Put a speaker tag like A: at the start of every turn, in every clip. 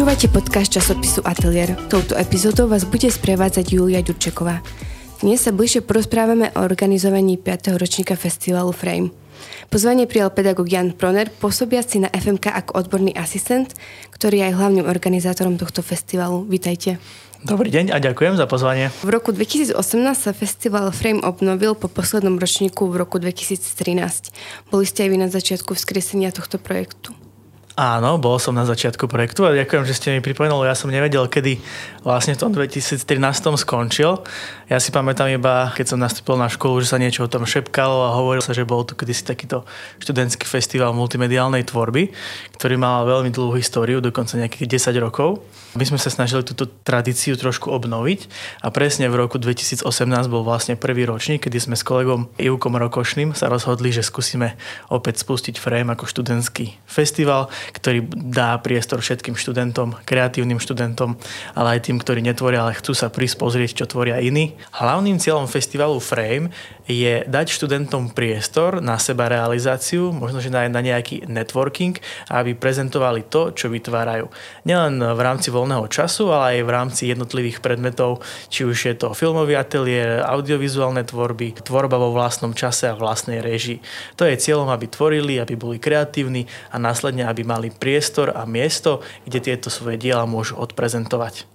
A: Počúvate podcast časopisu Atelier. Touto epizódou vás bude sprevádzať Julia Ďurčeková. Dnes sa bližšie porozprávame o organizovaní 5. ročníka festivalu Frame. Pozvanie prijal pedagóg Jan Proner, pôsobiaci na FMK ako odborný asistent, ktorý je aj hlavným organizátorom tohto festivalu. Vítajte.
B: Dobrý deň a ďakujem za pozvanie.
A: V roku 2018 sa festival Frame obnovil po poslednom ročníku v roku 2013. Boli ste aj vy na začiatku vzkriesenia tohto projektu.
B: Áno, bol som na začiatku projektu a ďakujem, že ste mi pripomenuli. Ja som nevedel, kedy vlastne v tom 2013 skončil. Ja si pamätám iba, keď som nastúpil na školu, že sa niečo o tom šepkalo a hovoril sa, že bol tu kedysi takýto študentský festival multimediálnej tvorby, ktorý mal veľmi dlhú históriu, dokonca nejakých 10 rokov. My sme sa snažili túto tradíciu trošku obnoviť a presne v roku 2018 bol vlastne prvý ročník, kedy sme s kolegom Ivkom Rokošným sa rozhodli, že skúsime opäť spustiť Frame ako študentský festival, ktorý dá priestor všetkým študentom, kreatívnym študentom, ale aj tým, ktorí netvoria, ale chcú sa prísť pozrieť, čo tvoria iní. Hlavným cieľom festivalu Frame je dať študentom priestor na seba realizáciu, možno, že na, na nejaký networking, aby prezentovali to, čo vytvárajú. Nielen v rámci voľného času, ale aj v rámci jednotlivých predmetov, či už je to filmový ateliér, audiovizuálne tvorby, tvorba vo vlastnom čase a vlastnej režii. To je cieľom, aby tvorili, aby boli kreatívni a následne, aby mali priestor a miesto, kde tieto svoje diela môžu odprezentovať.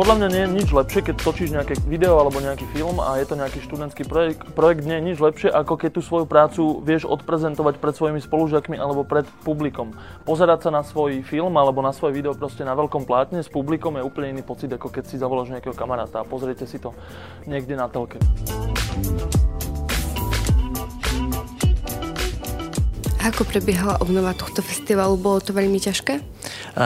C: Podľa mňa nie je nič lepšie, keď točíš nejaké video alebo nejaký film a je to nejaký študentský projekt. Projekt nie je nič lepšie, ako keď tú svoju prácu vieš odprezentovať pred svojimi spolužiakmi alebo pred publikom. Pozerať sa na svoj film alebo na svoje video proste na veľkom plátne s publikom je úplne iný pocit, ako keď si zavoláš nejakého kamaráta a pozriete si to niekde na telke.
A: Ako prebiehala obnova tohto festivalu? Bolo to veľmi ťažké?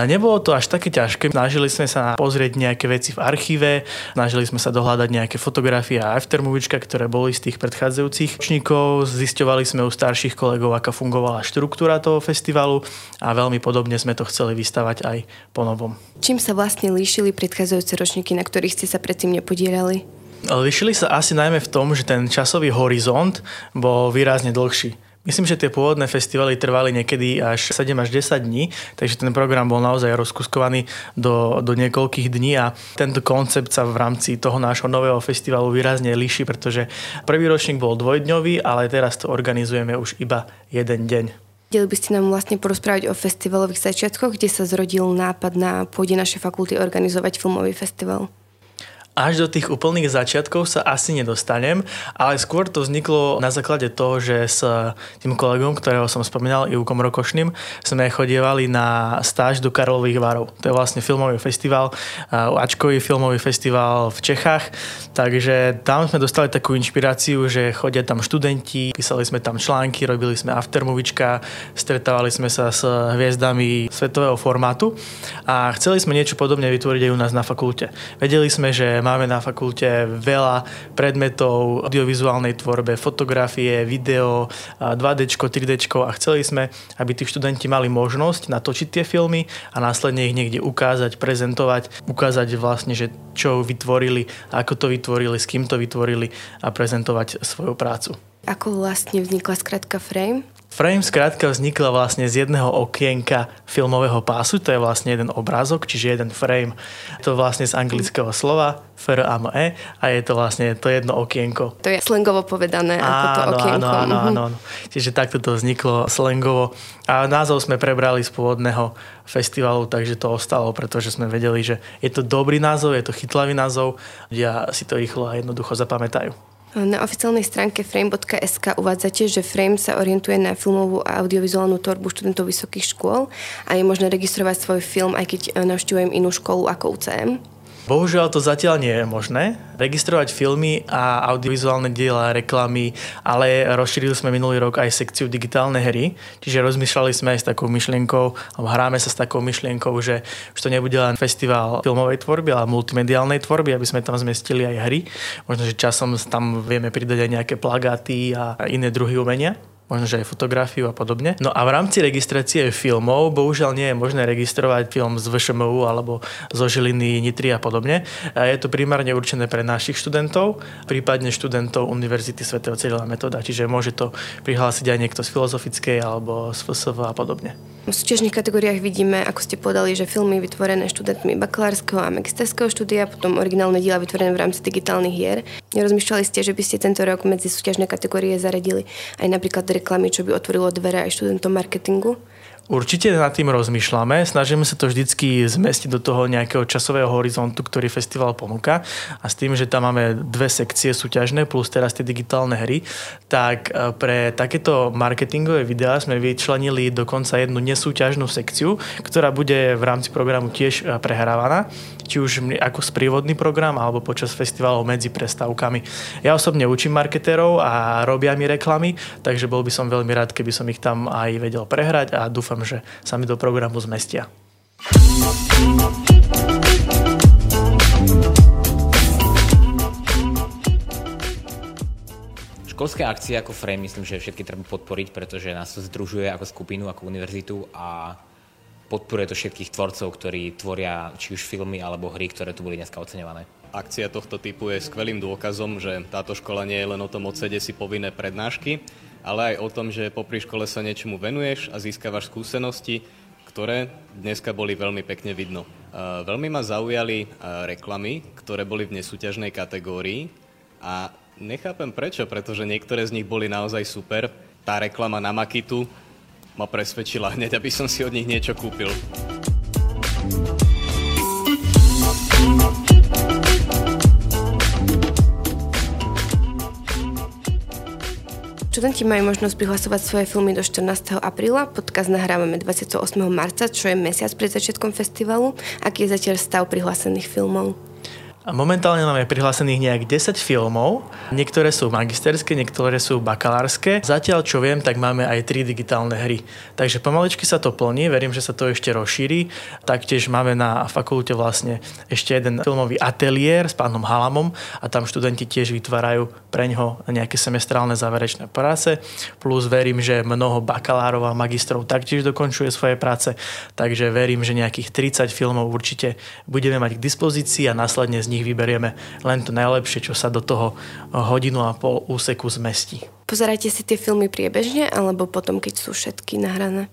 B: Nebolo to až také ťažké. Snažili sme sa pozrieť nejaké veci v archíve, snažili sme sa dohľadať nejaké fotografie a aftermovička, ktoré boli z tých predchádzajúcich ročníkov. Zisťovali sme u starších kolegov, aká fungovala štruktúra toho festivalu a veľmi podobne sme to chceli vystavať aj po novom.
A: Čím sa vlastne líšili predchádzajúce ročníky, na ktorých ste sa predtým nepodielali?
B: Líšili sa asi najmä v tom, že ten časový horizont bol výrazne dlhší. Myslím, že tie pôvodné festivaly trvali niekedy až 7 až 10 dní, takže ten program bol naozaj rozkuskovaný do, do niekoľkých dní a tento koncept sa v rámci toho nášho nového festivalu výrazne líši, pretože prvý ročník bol dvojdňový, ale teraz to organizujeme už iba jeden deň.
A: Chceli by ste nám vlastne porozprávať o festivalových začiatkoch, kde sa zrodil nápad na pôde našej fakulty organizovať filmový festival?
B: Až do tých úplných začiatkov sa asi nedostanem, ale skôr to vzniklo na základe toho, že s tým kolegom, ktorého som spomínal, Ivkom Rokošným, sme chodievali na stáž do Karlových varov. To je vlastne filmový festival, Ačkový filmový festival v Čechách, takže tam sme dostali takú inšpiráciu, že chodia tam študenti, písali sme tam články, robili sme aftermovička, stretávali sme sa s hviezdami svetového formátu a chceli sme niečo podobne vytvoriť aj u nás na fakulte. Vedeli sme, že máme na fakulte veľa predmetov audiovizuálnej tvorbe, fotografie, video, 2D, 3D a chceli sme, aby tí študenti mali možnosť natočiť tie filmy a následne ich niekde ukázať, prezentovať, ukázať vlastne, že čo vytvorili, ako to vytvorili, s kým to vytvorili a prezentovať svoju prácu.
A: Ako vlastne vznikla skratka Frame?
B: Frame skrátka vznikla vlastne z jedného okienka filmového pásu, to je vlastne jeden obrázok, čiže jeden frame. To vlastne z anglického slova f r a je to vlastne to jedno okienko.
A: To je slangovo povedané áno, ako to okienko.
B: Áno, áno, áno, áno. Čiže takto to vzniklo slangovo. A názov sme prebrali z pôvodného festivalu, takže to ostalo, pretože sme vedeli, že je to dobrý názov, je to chytlavý názov, ľudia si to rýchlo a jednoducho zapamätajú.
A: Na oficiálnej stránke frame.sk uvádzate, že Frame sa orientuje na filmovú a audiovizuálnu tvorbu študentov vysokých škôl a je možné registrovať svoj film, aj keď navštevujem inú školu ako UCM.
B: Bohužiaľ to zatiaľ nie je možné. Registrovať filmy a audiovizuálne diela, reklamy, ale rozšírili sme minulý rok aj sekciu digitálne hry, čiže rozmýšľali sme aj s takou myšlienkou, alebo hráme sa s takou myšlienkou, že už to nebude len festival filmovej tvorby, ale multimediálnej tvorby, aby sme tam zmestili aj hry. Možno, že časom tam vieme pridať aj nejaké plagáty a iné druhy umenia. Možno že aj fotografiu a podobne. No a v rámci registrácie filmov bohužiaľ nie je možné registrovať film z VŠMU alebo zo Žiliny, Nitry a podobne. Je to primárne určené pre našich študentov, prípadne študentov Univerzity Sv. Cyrila Metoda, čiže môže to prihlásiť aj niekto z filozofickej alebo z FSV a podobne.
A: V súťažných kategóriách vidíme, ako ste povedali, že filmy vytvorené študentmi bakalárskeho a magisterského štúdia, potom originálne diela vytvorené v rámci digitálnych hier. Nerozmýšľali ste, že by ste tento rok medzi súťažné kategórie zaradili aj napríklad reklamy, čo by otvorilo dvere aj študentom marketingu?
B: Určite nad tým rozmýšľame, snažíme sa to vždycky zmestiť do toho nejakého časového horizontu, ktorý festival ponúka a s tým, že tam máme dve sekcie súťažné plus teraz tie digitálne hry, tak e, pre takéto marketingové videá sme vyčlenili dokonca jednu nesúťažnú sekciu, ktorá bude v rámci programu tiež e, prehrávaná či už ako sprievodný program alebo počas festivalov medzi prestávkami. Ja osobne učím marketérov a robia mi reklamy, takže bol by som veľmi rád, keby som ich tam aj vedel prehrať a dúfam, dúfam, že sa mi do programu zmestia.
D: Školské akcie ako Frame myslím, že všetky treba podporiť, pretože nás to združuje ako skupinu, ako univerzitu a podporuje to všetkých tvorcov, ktorí tvoria či už filmy alebo hry, ktoré tu boli dneska oceňované.
E: Akcia tohto typu je skvelým dôkazom, že táto škola nie je len o tom odsede si povinné prednášky, ale aj o tom, že popri škole sa niečomu venuješ a získavaš skúsenosti, ktoré dneska boli veľmi pekne vidno. Veľmi ma zaujali reklamy, ktoré boli v nesúťažnej kategórii a nechápem prečo, pretože niektoré z nich boli naozaj super. Tá reklama na Makitu ma presvedčila hneď, aby som si od nich niečo kúpil.
A: Študenti majú možnosť prihlasovať svoje filmy do 14. apríla. Podcast nahrávame 28. marca, čo je mesiac pred začiatkom festivalu. Aký je zatiaľ stav prihlásených filmov?
B: Momentálne máme prihlásených nejak 10 filmov. Niektoré sú magisterské, niektoré sú bakalárske. Zatiaľ, čo viem, tak máme aj 3 digitálne hry. Takže pomaličky sa to plní, verím, že sa to ešte rozšíri. Taktiež máme na fakulte vlastne ešte jeden filmový ateliér s pánom Halamom a tam študenti tiež vytvárajú pre ňoho nejaké semestrálne záverečné práce. Plus verím, že mnoho bakalárov a magistrov taktiež dokončuje svoje práce. Takže verím, že nejakých 30 filmov určite budeme mať k dispozícii a následne z nich vyberieme len to najlepšie, čo sa do toho hodinu a pol úseku zmestí.
A: Pozerajte si tie filmy priebežne alebo potom, keď sú všetky nahrané?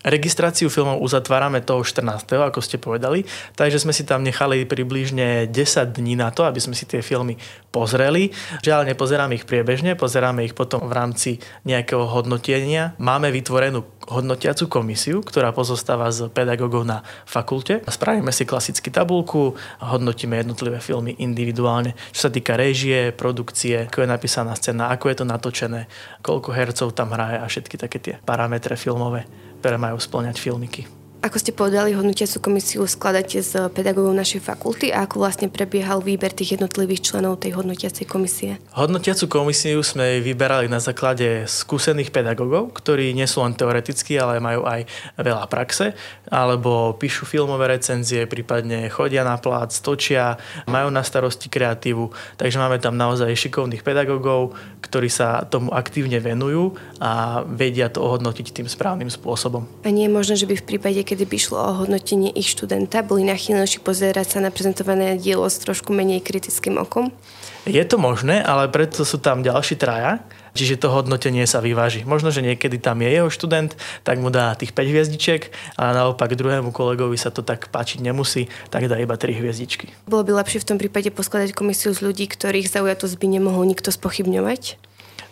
B: Registráciu filmov uzatvárame toho 14. ako ste povedali, takže sme si tam nechali približne 10 dní na to, aby sme si tie filmy pozreli. Žiaľ, nepozeráme ich priebežne, pozeráme ich potom v rámci nejakého hodnotenia. Máme vytvorenú hodnotiacu komisiu, ktorá pozostáva z pedagógov na fakulte. Spravíme si klasicky tabulku hodnotíme jednotlivé filmy individuálne. Čo sa týka režie, produkcie, ako je napísaná scéna, ako je to natočené, koľko hercov tam hraje a všetky také tie parametre filmové ktoré majú splňať filmiky.
A: Ako ste povedali, hodnotiacu komisiu skladáte z pedagógov našej fakulty a ako vlastne prebiehal výber tých jednotlivých členov tej hodnotiacej komisie?
B: Hodnotiacu komisiu sme vyberali na základe skúsených pedagógov, ktorí nie sú len teoretickí, ale majú aj veľa praxe, alebo píšu filmové recenzie, prípadne chodia na plác, točia, majú na starosti kreatívu. Takže máme tam naozaj šikovných pedagógov, ktorí sa tomu aktívne venujú a vedia to ohodnotiť tým správnym spôsobom.
A: A nie je možné, že by v prípade, kedy by šlo o hodnotenie ich študenta, boli nachylnejší pozerať sa na prezentované dielo s trošku menej kritickým okom?
B: Je to možné, ale preto sú tam ďalší traja, čiže to hodnotenie sa vyváži. Možno, že niekedy tam je jeho študent, tak mu dá tých 5 hviezdičiek a naopak druhému kolegovi sa to tak páčiť nemusí, tak dá iba 3 hviezdičky.
A: Bolo by lepšie v tom prípade poskladať komisiu z ľudí, ktorých zaujatosť by nemohol nikto spochybňovať?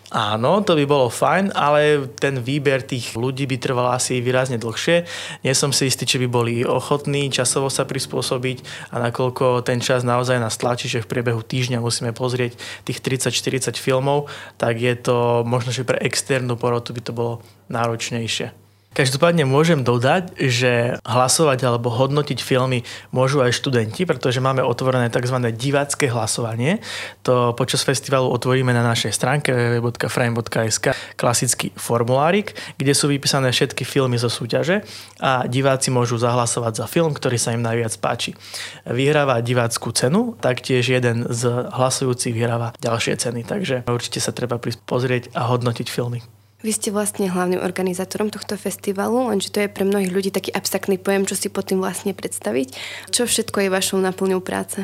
B: Áno, to by bolo fajn, ale ten výber tých ľudí by trval asi výrazne dlhšie. Nie som si istý, či by boli ochotní časovo sa prispôsobiť a nakoľko ten čas naozaj nás tlačí, že v priebehu týždňa musíme pozrieť tých 30-40 filmov, tak je to možno, že pre externú porotu by to bolo náročnejšie. Každopádne môžem dodať, že hlasovať alebo hodnotiť filmy môžu aj študenti, pretože máme otvorené tzv. divácké hlasovanie. To počas festivalu otvoríme na našej stránke www.frame.sk klasický formulárik, kde sú vypísané všetky filmy zo súťaže a diváci môžu zahlasovať za film, ktorý sa im najviac páči. Vyhráva divácku cenu, taktiež jeden z hlasujúcich vyhráva ďalšie ceny, takže určite sa treba pozrieť a hodnotiť filmy.
A: Vy ste vlastne hlavným organizátorom tohto festivalu, lenže to je pre mnohých ľudí taký abstraktný pojem, čo si pod tým vlastne predstaviť. Čo všetko je vašou naplňou práce?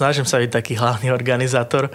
B: Snažím sa byť taký hlavný organizátor.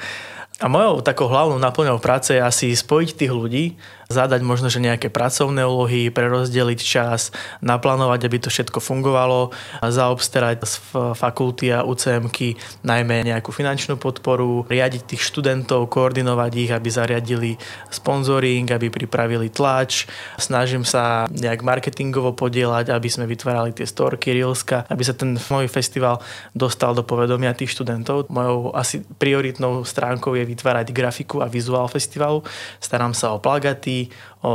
B: A mojou takou hlavnou naplňou práce je asi spojiť tých ľudí, zadať možno, že nejaké pracovné úlohy, prerozdeliť čas, naplánovať, aby to všetko fungovalo, zaobstarať z fakulty a UCMky najmä nejakú finančnú podporu, riadiť tých študentov, koordinovať ich, aby zariadili sponzoring, aby pripravili tlač. Snažím sa nejak marketingovo podielať, aby sme vytvárali tie storky, reelska, aby sa ten môj festival dostal do povedomia tých študentov. Mojou asi prioritnou stránkou je vytvárať grafiku a vizuál festivalu. Starám sa o plagaty, o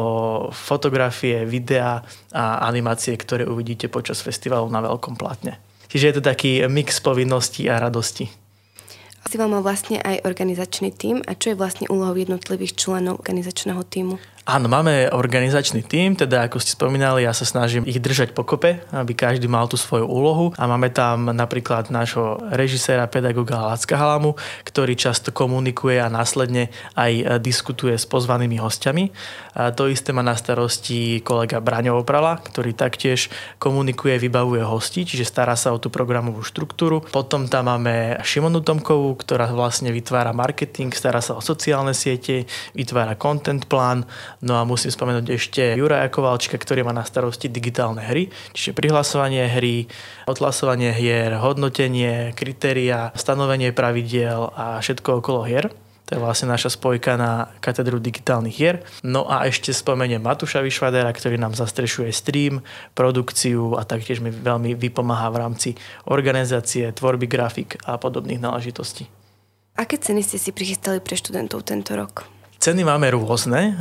B: fotografie, videá a animácie, ktoré uvidíte počas festivalu na veľkom platne. Čiže je to taký mix povinností a radosti.
A: Festival má vlastne aj organizačný tím a čo je vlastne úlohou jednotlivých členov organizačného týmu?
B: Áno, máme organizačný tím, teda ako ste spomínali, ja sa snažím ich držať pokope, aby každý mal tú svoju úlohu a máme tam napríklad nášho režiséra, pedagoga Lacka Halamu, ktorý často komunikuje a následne aj diskutuje s pozvanými hostiami. A to isté má na starosti kolega Braňo Oprala, ktorý taktiež komunikuje, vybavuje hosti, čiže stará sa o tú programovú štruktúru. Potom tam máme Šimonu Tomkovú, ktorá vlastne vytvára marketing, stará sa o sociálne siete, vytvára content plán, No a musím spomenúť ešte Juraja Kovalčka, ktorý má na starosti digitálne hry, čiže prihlasovanie hry, odhlasovanie hier, hodnotenie, kritéria, stanovenie pravidiel a všetko okolo hier. To je vlastne naša spojka na katedru digitálnych hier. No a ešte spomeniem Matúša Vyšvadera, ktorý nám zastrešuje stream, produkciu a taktiež mi veľmi vypomáha v rámci organizácie, tvorby grafik a podobných náležitostí.
A: Aké ceny ste si prichystali pre študentov tento rok?
B: Ceny máme rôzne.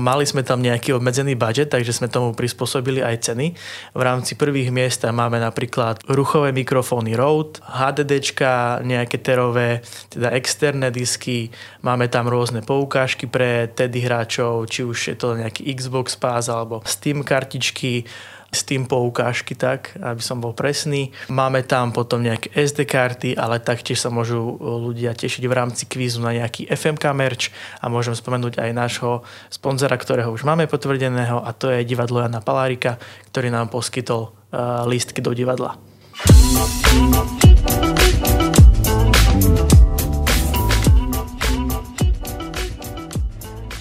B: Mali sme tam nejaký obmedzený budget, takže sme tomu prispôsobili aj ceny. V rámci prvých miest máme napríklad ruchové mikrofóny Rode, HDDčka, nejaké terové, teda externé disky. Máme tam rôzne poukážky pre TED hráčov, či už je to nejaký Xbox Pass alebo Steam kartičky Steam poukážky tak, aby som bol presný. Máme tam potom nejaké SD karty, ale taktiež sa môžu ľudia tešiť v rámci kvízu na nejaký FMK merch a môžem spomenúť aj nášho sponzora, ktorého už máme potvrdeného a to je divadlo Jana Palárika, ktorý nám poskytol uh, lístky do divadla.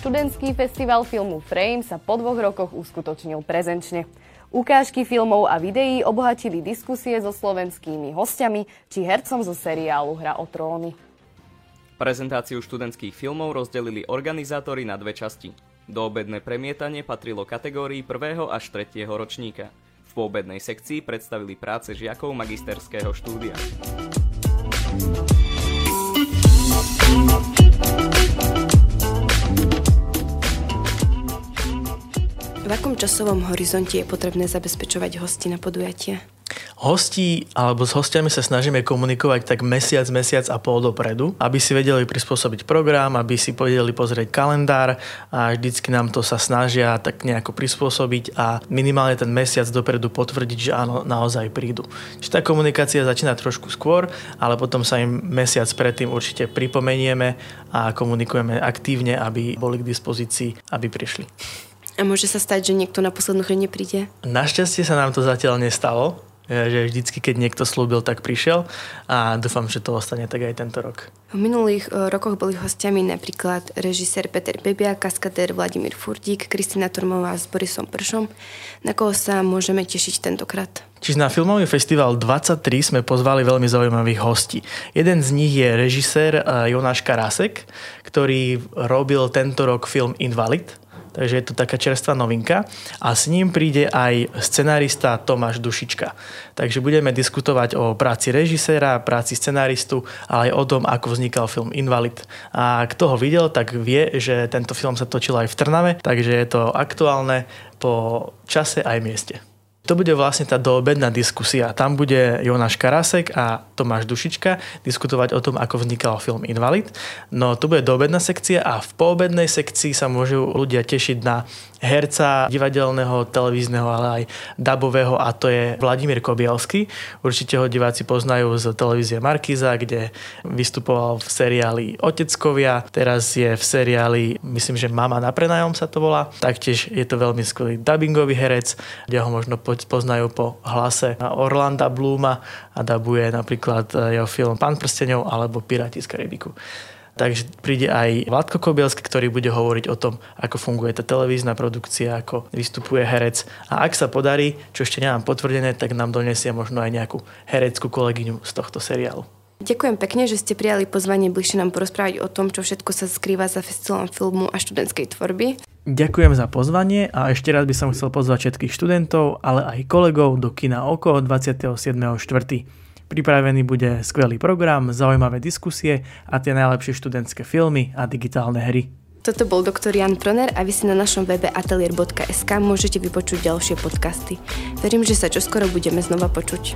F: Študentský festival filmu Frame sa po dvoch rokoch uskutočnil prezenčne. Ukážky filmov a videí obohatili diskusie so slovenskými hostiami či hercom zo seriálu Hra o tróny.
G: Prezentáciu študentských filmov rozdelili organizátori na dve časti. Doobedné premietanie patrilo kategórii 1. až 3. ročníka. V poobednej sekcii predstavili práce žiakov magisterského štúdia.
A: V akom časovom horizonte je potrebné zabezpečovať hosti na podujatie?
B: Hostí alebo s hostiami sa snažíme komunikovať tak mesiac, mesiac a pol dopredu, aby si vedeli prispôsobiť program, aby si vedeli pozrieť kalendár a vždycky nám to sa snažia tak nejako prispôsobiť a minimálne ten mesiac dopredu potvrdiť, že áno, naozaj prídu. Čiže tá komunikácia začína trošku skôr, ale potom sa im mesiac predtým určite pripomenieme a komunikujeme aktívne, aby boli k dispozícii, aby prišli.
A: A môže sa stať, že niekto na poslednú chvíľu nepríde?
B: Našťastie sa nám to zatiaľ nestalo, že vždycky, keď niekto slúbil, tak prišiel a dúfam, že to ostane tak aj tento rok.
A: V minulých e, rokoch boli hostiami napríklad režisér Peter Bebia, kaskadér Vladimír Furdík, Kristina Tormová s Borisom Pršom. Na koho sa môžeme tešiť tentokrát?
B: Čiže na filmový festival 23 sme pozvali veľmi zaujímavých hostí. Jeden z nich je režisér e, Jonáš Karásek, ktorý robil tento rok film Invalid, takže je to taká čerstvá novinka. A s ním príde aj scenárista Tomáš Dušička. Takže budeme diskutovať o práci režiséra, práci scenáristu, ale aj o tom, ako vznikal film Invalid. A kto ho videl, tak vie, že tento film sa točil aj v Trnave, takže je to aktuálne po čase aj mieste. To bude vlastne tá doobedná diskusia. Tam bude Jonáš Karasek a Tomáš Dušička diskutovať o tom, ako vznikal film Invalid. No to bude doobedná sekcia a v poobednej sekcii sa môžu ľudia tešiť na herca divadelného, televízneho, ale aj dabového a to je Vladimír Kobielský. Určite ho diváci poznajú z televízie Markiza, kde vystupoval v seriáli Oteckovia, teraz je v seriáli, myslím, že Mama na prenajom sa to volá. Taktiež je to veľmi skvelý dubbingový herec, kde ho možno poznajú po hlase Orlanda Bluma a dabuje napríklad jeho film Pán prstenov alebo Piráti z Karibiku. Takže príde aj Vládko Kobielsky, ktorý bude hovoriť o tom, ako funguje tá televízna produkcia, ako vystupuje herec. A ak sa podarí, čo ešte nemám potvrdené, tak nám donesie možno aj nejakú hereckú kolegyňu z tohto seriálu.
A: Ďakujem pekne, že ste prijali pozvanie bližšie nám porozprávať o tom, čo všetko sa skrýva za festivalom filmu a študentskej tvorby.
B: Ďakujem za pozvanie a ešte raz by som chcel pozvať všetkých študentov, ale aj kolegov do kina Oko 27.4. Pripravený bude skvelý program, zaujímavé diskusie a tie najlepšie študentské filmy a digitálne hry.
A: Toto bol doktor Jan Proner a vy si na našom webe atelier.sk môžete vypočuť ďalšie podcasty. Verím, že sa čoskoro budeme znova počuť.